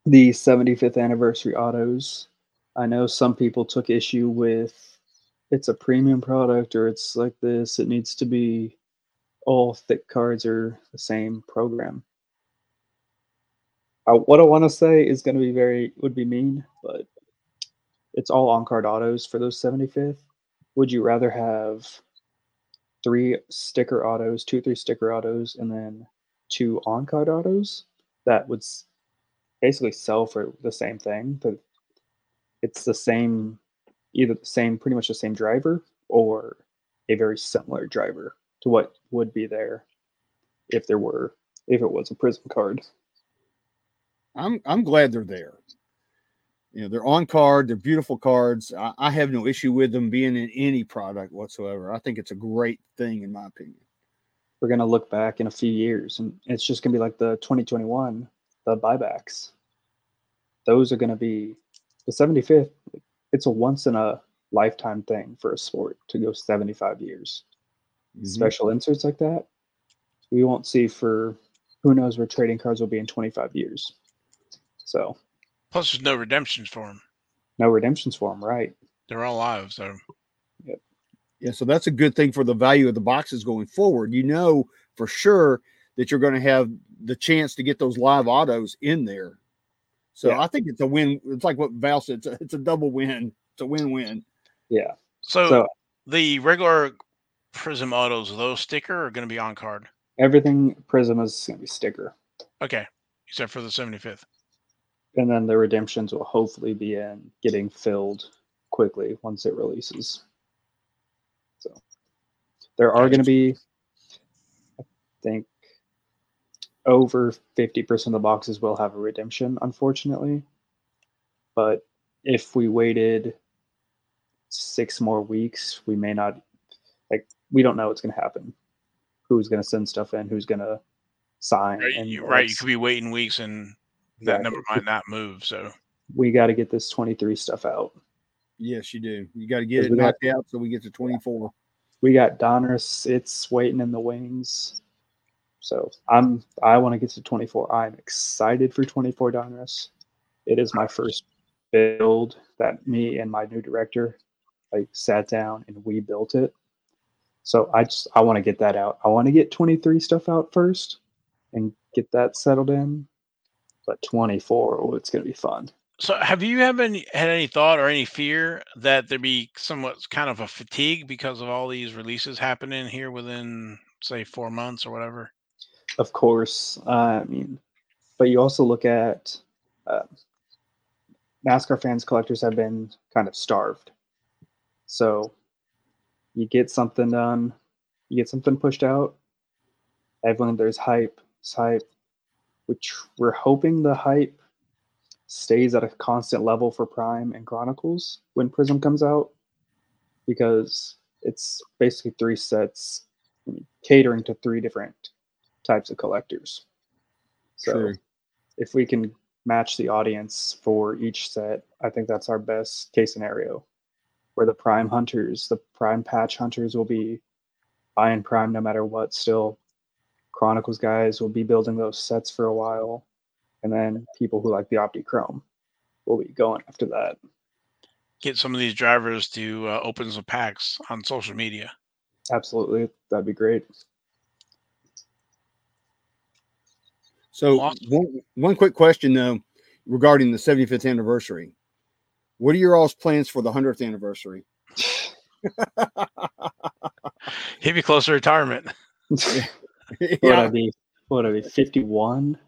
C: the 75th anniversary autos. I know some people took issue with it's a premium product or it's like this. It needs to be all thick cards are the same program. Uh, what I want to say is going to be very would be mean, but it's all on card autos for those 75th. Would you rather have three sticker autos, two, three sticker autos, and then two on card autos that would basically sell for the same thing. But it's the same, either the same, pretty much the same driver or a very similar driver to what would be there if there were, if it was a Prizm card.
B: I'm I'm glad they're there. You know, they're on card. They're beautiful cards. I, I have no issue with them being in any product whatsoever. I think it's a great thing, in my opinion.
C: We're going to look back in a few years and it's just going to be like the 2021, the buybacks. Those are going to be the 75th. It's a once in a lifetime thing for a sport to go 75 years.
B: Mhm.
C: Special inserts like that, we won't see for who knows where trading cards will be in 25 years. So
A: Plus, there's no redemptions for them.
C: no redemptions for them, right?
A: They're all live. So
B: Yeah, so that's a good thing for the value of the boxes going forward. You know for sure that you're going to have the chance to get those live autos in there. So
C: Yeah.
B: I think it's a win. It's like what Val said. It's a, it's a double win. It's a win-win.
C: Yeah.
A: so,
C: So
A: the regular Prizm autos, are those sticker are going to be on card.
C: everything Prizm is going to be sticker.
A: Okay, except for the 75th.
C: And then the redemptions will hopefully be in getting filled quickly once it releases. So there are going to be, I think, over 50% of the boxes will have a redemption, unfortunately. But if we waited six more weeks, we may not, like, we don't know what's going to happen. Who's going to send stuff in, who's going to sign.
A: Right,
C: and
A: you, right, you could be waiting weeks and that
C: exactly.
A: number might not move. So
C: we got to get this 23 stuff out.
B: Yes, you do. You got to get it
C: we got-
B: knocked out so we get to 24.
C: We got Donruss. It's waiting in the wings. So I'm I want to get to 24. I'm excited for 24 Donruss. It is my first build that me and my new director like sat down and we built it. So I just I want to get that out. I want to get 23 stuff out first and get that settled in. But 24, oh, it's gonna be fun.
A: So, have you have any had any thought or any fear that there be somewhat kind of a fatigue because of all these releases happening here within, say, four months or whatever?
C: Of course, uh, I mean, but you also look at uh, NASCAR fans, collectors have been kind of starved. So you get something done, you get something pushed out. Everyone, there's hype, it's hype, which we're hoping the hype stays at a constant level for Prime and Chronicles when Prizm comes out, because it's basically three sets catering to three different types of collectors. So
B: True.
C: if we can match the audience for each set, I think that's our best case scenario. Where the prime hunters, the prime patch hunters will be buying prime no matter what still. Chronicles guys will be building those sets for a while. And then people who like the Optichrome will be going after that.
A: Get some of these drivers to uh, open some packs on social media.
C: Absolutely. That'd be great.
B: So
A: Awesome.
B: one, one quick question though regarding the 75th anniversary. What are your all's plans for the 100th anniversary?
A: He'd be close to retirement.
C: Would I
B: yeah,
C: be would I be 51?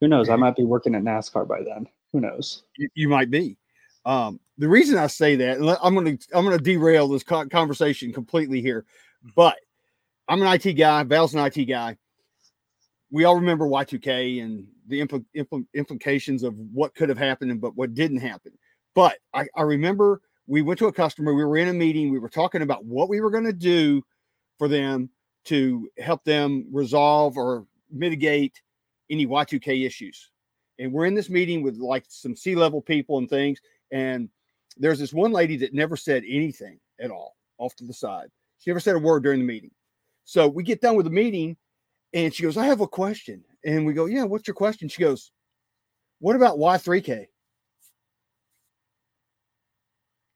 C: Who knows? I might be working at NASCAR by then. Who knows?
B: you, you might be. Um, the reason I say that, and I'm going to I'm going to derail this conversation completely here, but I'm an IT guy. Val's an IT guy. We all remember Y2K and the impl- impl- implications of what could have happened and but what didn't happen. But I, I remember we went to a customer. We were in a meeting. We were talking about what we were going to do for them to help them resolve or mitigate any Y2K issues. And we're in this meeting with like some sea level people and things. And there's this one lady that never said anything at all off to the side. She never said a word during the meeting. So we get done with the meeting and she goes, I have a question. And we go, Yeah, what's your question? She goes, What about Y3K?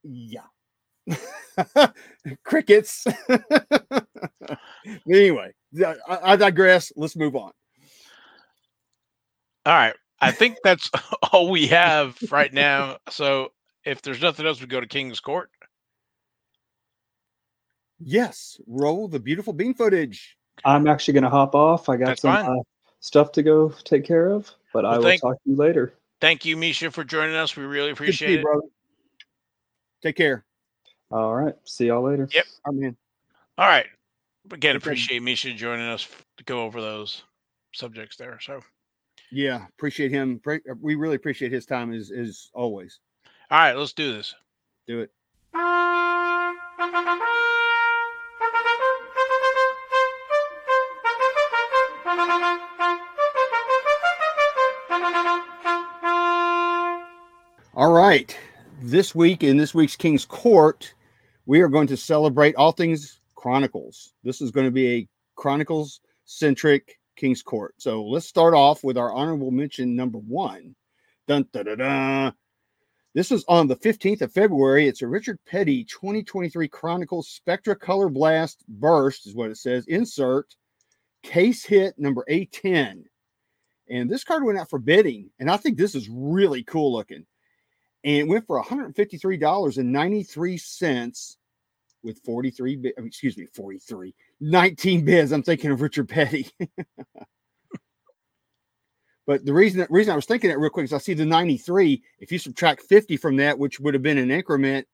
B: Yeah. Crickets. anyway, I, I digress. Let's move on.
A: All right. I think that's all we have right now. So if there's nothing else, we go to King's Court.
B: Yes, roll the beautiful bean footage.
C: I'm actually going to hop off. I got
A: That's
C: some uh, stuff to go take care of, but I will
A: thank-
C: talk to you later.
A: Thank you, Misha, for joining us. We really
B: Good to see
A: appreciate
B: you,
A: it.
B: brother. Take care.
C: All right. See y'all later.
A: Yep.
B: I'm in.
A: All right. Again, appreciate Misha joining us to go over those subjects there. So,
B: Yeah, appreciate him. Uh, we really appreciate his time as as always.
A: all right, let's do this.
B: Do it. All right. This week in this week's King's Court, we are going to celebrate all things Chronicles. This is going to be a Chronicles Centric Kings Court. So let's start off with our honorable mention number one. Dun. This was on the 15th of February. It's a Richard Petty 2023 Chronicles Spectra Color Blast Burst, is what it says. Insert case hit number A10. And this card went out for bidding. And I think this is really cool looking. And it went for $153.93 with 43, excuse me, 43, 19 bids. I'm thinking of Richard Petty. But the reason reason I was thinking it real quick is I see the 93. If you subtract 50 from that, which would have been an increment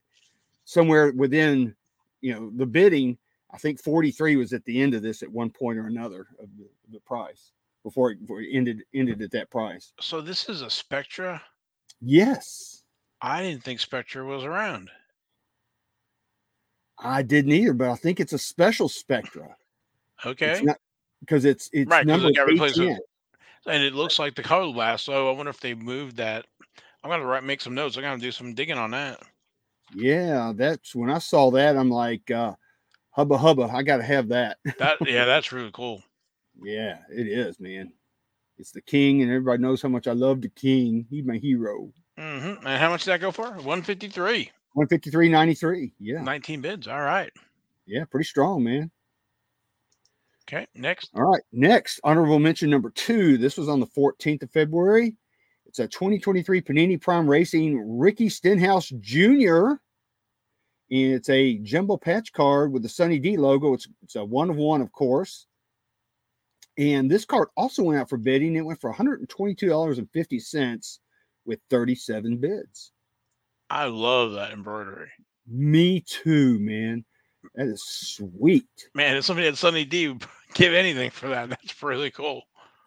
B: somewhere within, you know, the bidding, I think 43 was at the end of this at one point or another of the, the price before it, before it ended ended at that price.
A: So this is a Spectra.
B: Yes,
A: I didn't think Spectra was around.
B: I didn't either, but I think it's a special Spectra.
A: Okay.
B: because it's it's
A: Right, 'cause
B: number
A: it got replaced with-
B: 810.
A: and it looks like the color blast. So I wonder if they moved that. I'm gonna write make some notes. I'm gonna do some digging on that.
B: Yeah, that's when I saw that. I'm like, uh, hubba hubba, I got to have that.
A: That yeah, that's really cool.
B: Yeah, it is, man. It's the king, and everybody knows how much I love the king. He's my hero.
A: hmm And how much did that go for? 153.
B: 153.93. Yeah.
A: 19 bids. All right.
B: Yeah, pretty strong, man.
A: Okay. Next.
B: All right. Next, honorable mention number two. This was on the 14th of February. It's a 2023 Panini Prime Racing Ricky Stenhouse Jr. And it's a jumbo patch card with the Sunny D logo. It's, it's a one of one, of course. And this card also went out for bidding. It went for $122.50 with 37 bids.
A: I love that embroidery.
B: Me too, man. That is sweet.
A: Man, if somebody had Sunny D would give anything for that. That's really cool.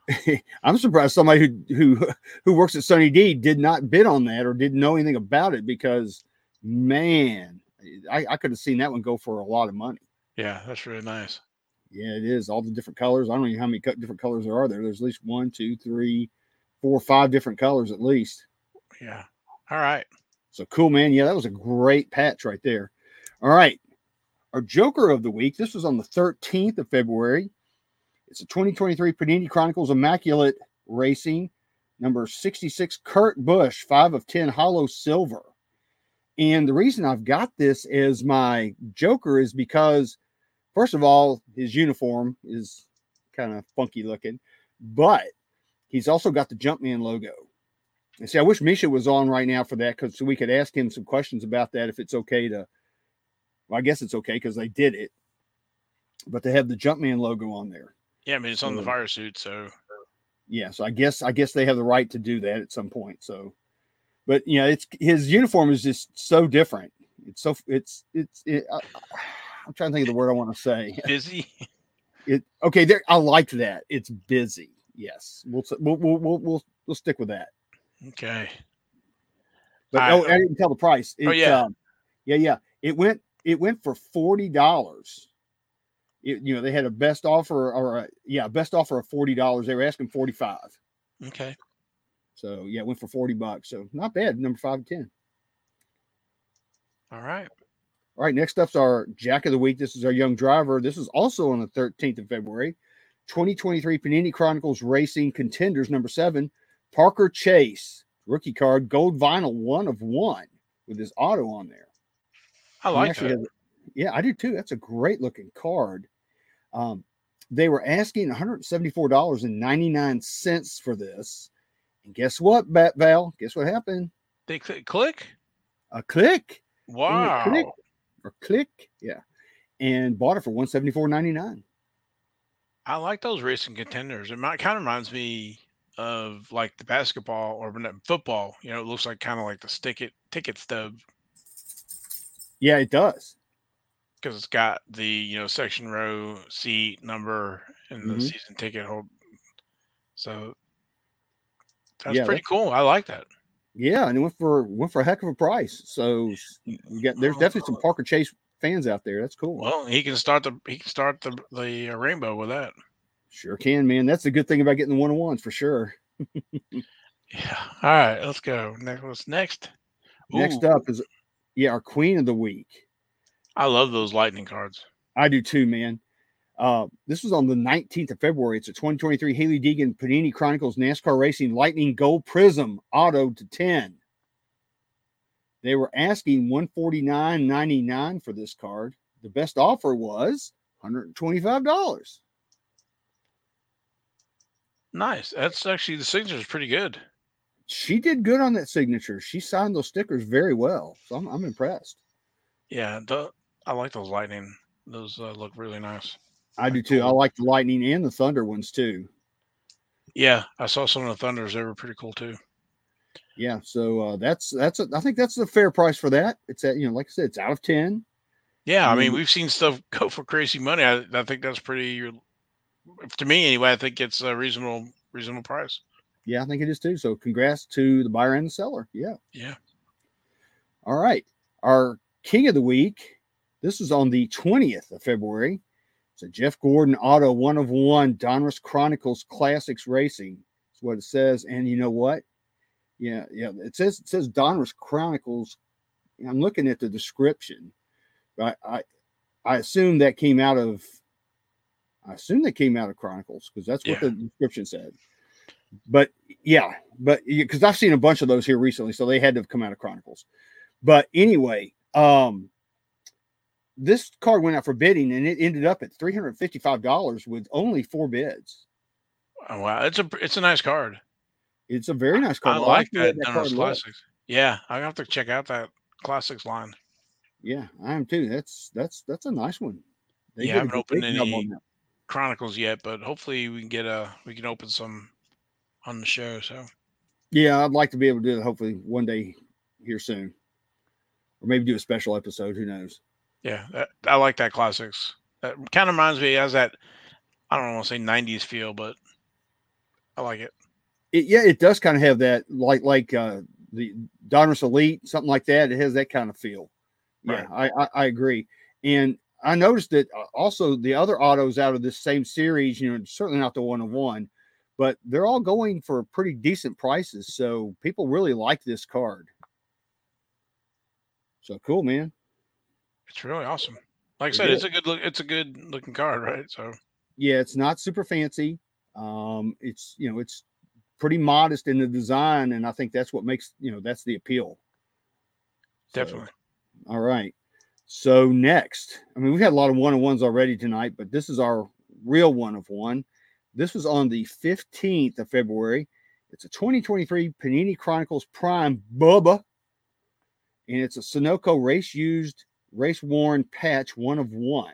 B: I'm surprised somebody who who who works at Sunny D did not bid on that or didn't know anything about it because man, I, I could have seen that one go for a lot of money.
A: Yeah, that's really nice.
B: Yeah, it is all the different colors. I don't know how many different colors there are there. There's at least one, two, three, four, five different colors at least.
A: Yeah. All right.
B: So cool, man. Yeah, that was a great patch right there. All right. Our Joker of the week. This was on the 13th of February. It's a 2023 Panini Chronicles Immaculate Racing, number 66, Kurt Busch, 5 of 10 hollow silver. And the reason I've got this as my Joker is because, first of all, his uniform is kind of funky looking, but he's also got the Jumpman logo. And see, I wish Misha was on right now for that because so we could ask him some questions about that if it's okay to. Well, I guess it's okay because they did it, but they have the Jumpman logo on there.
A: Yeah, I mean it's on the
B: Mm.
A: fire suit, so
B: Yeah, so I guess I guess they have the right to do that at some point. So, but you know, it's his uniform is just so different. It's so it's it's. It, I, I'm trying to think of the word I want to say.
A: busy.
B: It okay. There, I like that. It's busy. Yes, we'll we'll we'll, we'll, we'll stick with that.
A: Okay.
B: But
A: I-
B: oh, I didn't tell the price.
A: Oh, yeah.
B: um, yeah, yeah. It went it went for forty dollars. You know, they had a best offer or a, yeah, best offer of forty dollars. They were asking forty five.
A: Okay.
B: So yeah, it went for forty bucks. So not bad. Number five and ten.
A: All right.
B: All right, next up's our Jack of the Week. This is our young driver. This is also on the 13th of February. 2023 Panini Chronicles Racing Contenders number seven, Parker Chase, rookie card, gold vinyl, one of one with his auto on there.
A: I like that.
B: has- yeah, I do too. That's a great looking card. Um, they were asking $174.99 for this. And guess what, Bat Val? Guess what happened?
A: They click, click.
B: A click
A: Wow.
B: click. or click. Yeah. And bought it for 174.99.
A: I like those racing contenders. It might kind of reminds me of like the basketball or football. You know, it looks like kind of like the stick it ticket stub
B: Yeah, it does.
A: because it's got the you know section row seat number and the
B: Mhm.
A: season ticket hold. So that's
B: Yeah,
A: pretty cool. I like that.
B: Yeah, and it went for went for a heck of a price. So we got there's definitely some Parker Chase fans out there. That's cool.
A: Well, he can start the he can start the the uh, rainbow with that.
B: Sure can, man. That's the good thing about getting the one on ones for sure.
A: Yeah. All right, let's go. Next, what's next?
B: Next up is yeah, our queen of the week.
A: I love those lightning cards.
B: I do too, man. Uh, this was on the 19th of February. It's a 2023 Hailie Deegan Panini Chronicles NASCAR Racing Lightning Gold Prizm Auto to 10. They were asking 149.99 for this card. The best offer was $125.
A: Nice. That's actually the signature is pretty good.
B: She did good on that signature. She signed those stickers very well. So I'm, I'm impressed.
A: Yeah, the, I like those lightning. Those uh, look really nice.
B: I do too. I like the lightning and the thunder ones too.
A: Yeah, I saw some of the thunders. They were pretty cool too.
B: Yeah, so uh, that's that's a, I think that's a fair price for that. It's at you know, like I said, it's out of ten.
A: Yeah, I mean, we've seen stuff go for crazy money. I, I think that's pretty. To me, anyway, I think it's a reasonable, reasonable price.
B: Yeah, I think it is too. So congrats to the buyer and the seller. Yeah.
A: Yeah.
B: All right. Our king of the week. This is on the 20th of February. It's a Jeff Gordon Auto one of one Donruss Chronicles Classics Racing. That's what it says. And you know what? Yeah, yeah. It says it says Donruss Chronicles. I'm looking at the description. I I, I assume that came out of I assume they came out of Chronicles because that's what
A: Yeah.
B: the description said. But yeah, but because I've seen a bunch of those here recently, so they had to have come out of Chronicles. But anyway, um, this card went out for bidding and it ended up at three hundred fifty-five dollars with only four bids.
A: Oh, wow, it's a it's a nice card.
B: It's a very nice card.
A: I
B: I
A: like
B: the way
A: that,
B: card looks.
A: Yeah, I have to check out that classics line.
B: Yeah, I am too. That's that's that's a nice one. They
A: Yeah, I haven't opened any-
B: that.
A: Chronicles yet, but hopefully we can get a we can open some on the show. So
B: Yeah, I'd like to be able to do it hopefully one day here soon, or maybe do a special episode. Who knows?
A: yeah, that, I like that classics. That kind of reminds me it has that I don't want to say '90s feel, but I like it.
B: It, yeah, it does kind of have that like like uh the Donruss Elite, something like that. It has that kind of feel. Yeah, I, I I agree. And I noticed that uh, also the other autos out of this same series, you know, certainly not the one of one, but they're all going for pretty decent prices. So people really like this card. So cool, man.
A: It's really awesome. Like I said, it's a good look. It's a good looking card, right? So
B: Yeah, it's not super fancy. Um, it's you know, it's pretty modest in the design, and I think that's what makes you know that's the appeal. So,
A: definitely.
B: All right. So next, I mean, we've had a lot of one on ones already tonight, but this is our real one of one. This was on the 15th of February. It's a 2023 Panini Chronicles Prime Bubba, and it's a Sunoco race used, race worn patch one of one.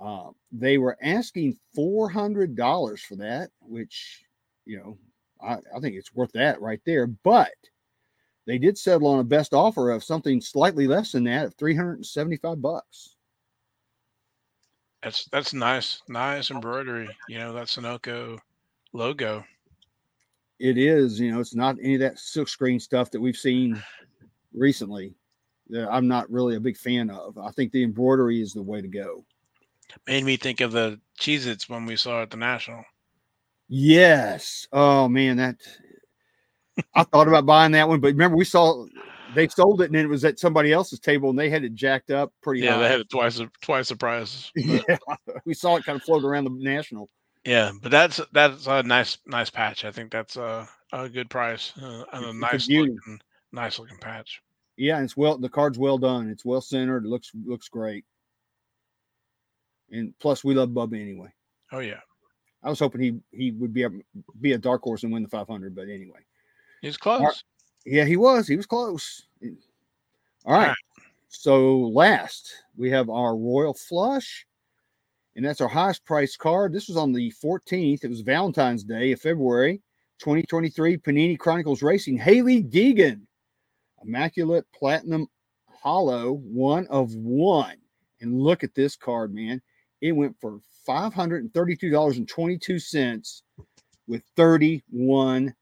B: Uh, they were asking $400 for that, which, you know, I, I think it's worth that right there. But they did settle on a best offer of something slightly less than that of 375 bucks.
A: That's that's nice, nice oh. embroidery. You know that Sunoco logo.
B: It is, you know, it's not any of that silk screen stuff that we've seen recently. That I'm not really a big fan of. I think the embroidery is the way to go.
A: Made me think of the Cheez-Its when we saw it at the National.
B: Yes. Oh man, that I thought about buying that one, but remember we saw they sold it and it was at somebody else's table and they had it jacked up pretty
A: Yeah,
B: high.
A: they had it twice twice the price. but-
B: yeah, we saw it kind of float around the national.
A: yeah, but that's that's a nice nice patch. I think that's a a good price uh, and a
B: It's
A: nice
B: beauty.
A: looking nice looking patch.
B: Yeah, and it's well the card's well done. It's well centered. It looks looks great. And plus we love Bubba anyway.
A: Oh yeah,
B: I was hoping he he would be a be a dark horse and win the 500, but anyway.
A: He's close.
B: Yeah, he was. He was close. All right.
A: right.
B: So last we have our Royal Flush, and that's our highest priced card. This was on the 14th. It was Valentine's Day of February 2023. Panini Chronicles Racing. Hailie Deegan, Immaculate Platinum Hollow, one of one. And look at this card, man. It went for $532.22 with 31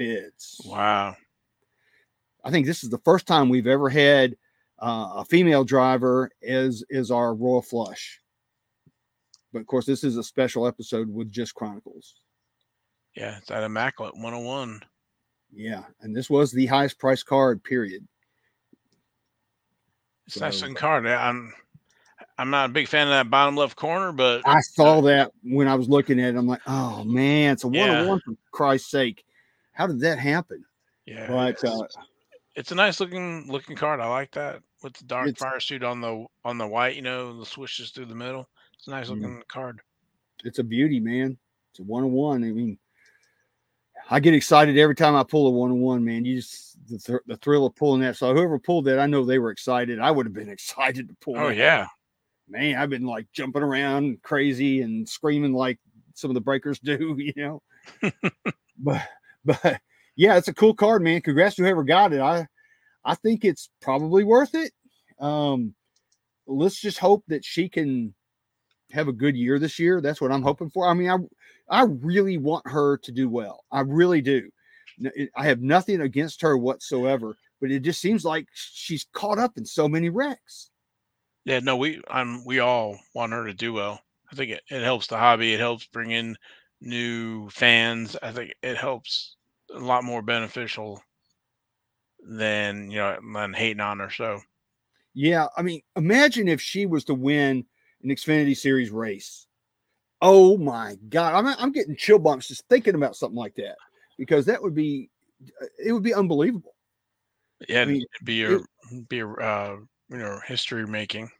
B: bids.
A: Wow.
B: I think this is the first time we've ever had uh, a female driver as is our Royal Flush. But of course, this is a special episode with just Chronicles.
A: Yeah, it's that immaculate 101.
B: Yeah, and this was the highest price card. Period.
A: It's a nice looking card. I'm I'm not a big fan of that bottom left corner, but
B: I saw that when I was looking at it. I'm like, oh man, it's a one on one for Christ's sake. How did that happen?
A: yeah,
B: But
A: it's,
B: uh,
A: it's a nice looking looking card. I like that with the dark fire suit on the on the white. You know, the swishes through the middle. It's a nice
B: Mhm.
A: looking card.
B: it's a beauty, man. It's a one on one. I mean, I get excited every time I pull a one on one, man. You just the, thr- the thrill of pulling that. So whoever pulled that, I know they were excited. I would have been excited to pull.
A: Oh yeah,
B: man, I've been like jumping around crazy and screaming like some of the breakers do, you know. but but yeah, it's a cool card, man. Congrats to whoever got it. I I think it's probably worth it. Um let's just hope that she can have a good year this year. That's what I'm hoping for. I mean, I I really want her to do well. I really do. I have nothing against her whatsoever, but it just seems like she's caught up in so many wrecks.
A: yeah. No, we I'm we all want her to do well. I think it, it helps the hobby. It helps bring in new fans. I think it helps a lot more beneficial than you know than hating on her. So
B: Yeah, I mean, imagine if she was to win an Xfinity Series race. Oh my God, I'm I'm getting chill bumps just thinking about something like that because that would be it would be unbelievable.
A: yeah,
B: mean,
A: it'd be your be your uh, you know history making.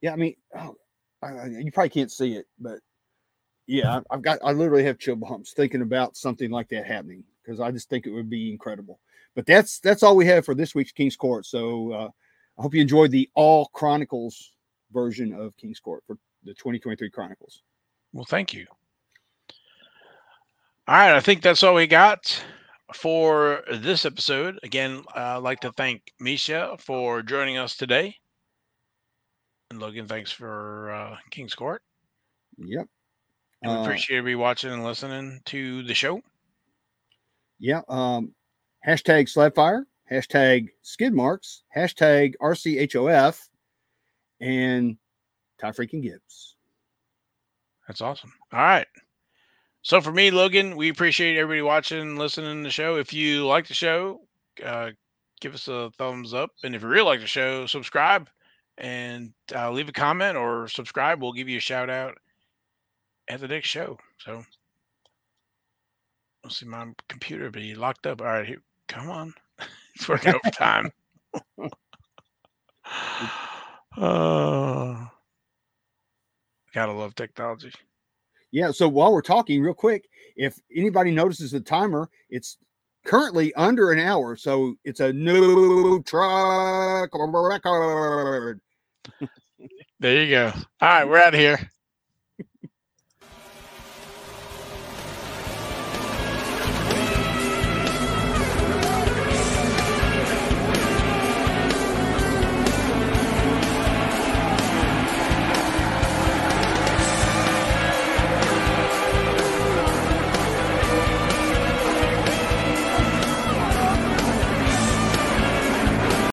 B: Yeah, I mean, oh, I, I- you probably can't see it, but yeah, I've got I literally have chill bumps thinking about something like that happening because I just think it would be incredible. But that's that's all we have for this week's King's Court. So uh, I hope you enjoyed the All Chronicles version of King's Court for the 2023 Chronicles.
A: Well, thank you. All right, I think that's all we got for this episode. Again, uh, I'd like to thank Misha for joining us today. And Logan, thanks for uh, King's Court.
B: Yep.
A: And we
B: Uh,
A: appreciate everybody watching and listening to the show.
B: Yeah. Um, hashtag Sladfire, hashtag skid marks, hashtag RCHOF, and Ty freaking Gibbs.
A: That's awesome. All right. So for me, Logan, we appreciate everybody watching and listening to the show. If you like the show, uh, give us a thumbs up. And if you really like the show, subscribe and uh, leave a comment or subscribe. We'll give you a shout out at the next show. So let's see my computer be locked up. All right, here, come on. it's working overtime. uh, gotta love technology.
B: Yeah. So while we're talking, real quick, if anybody notices the timer, it's currently under an hour. So it's a new truck record.
A: There you go. All right, we're out of here.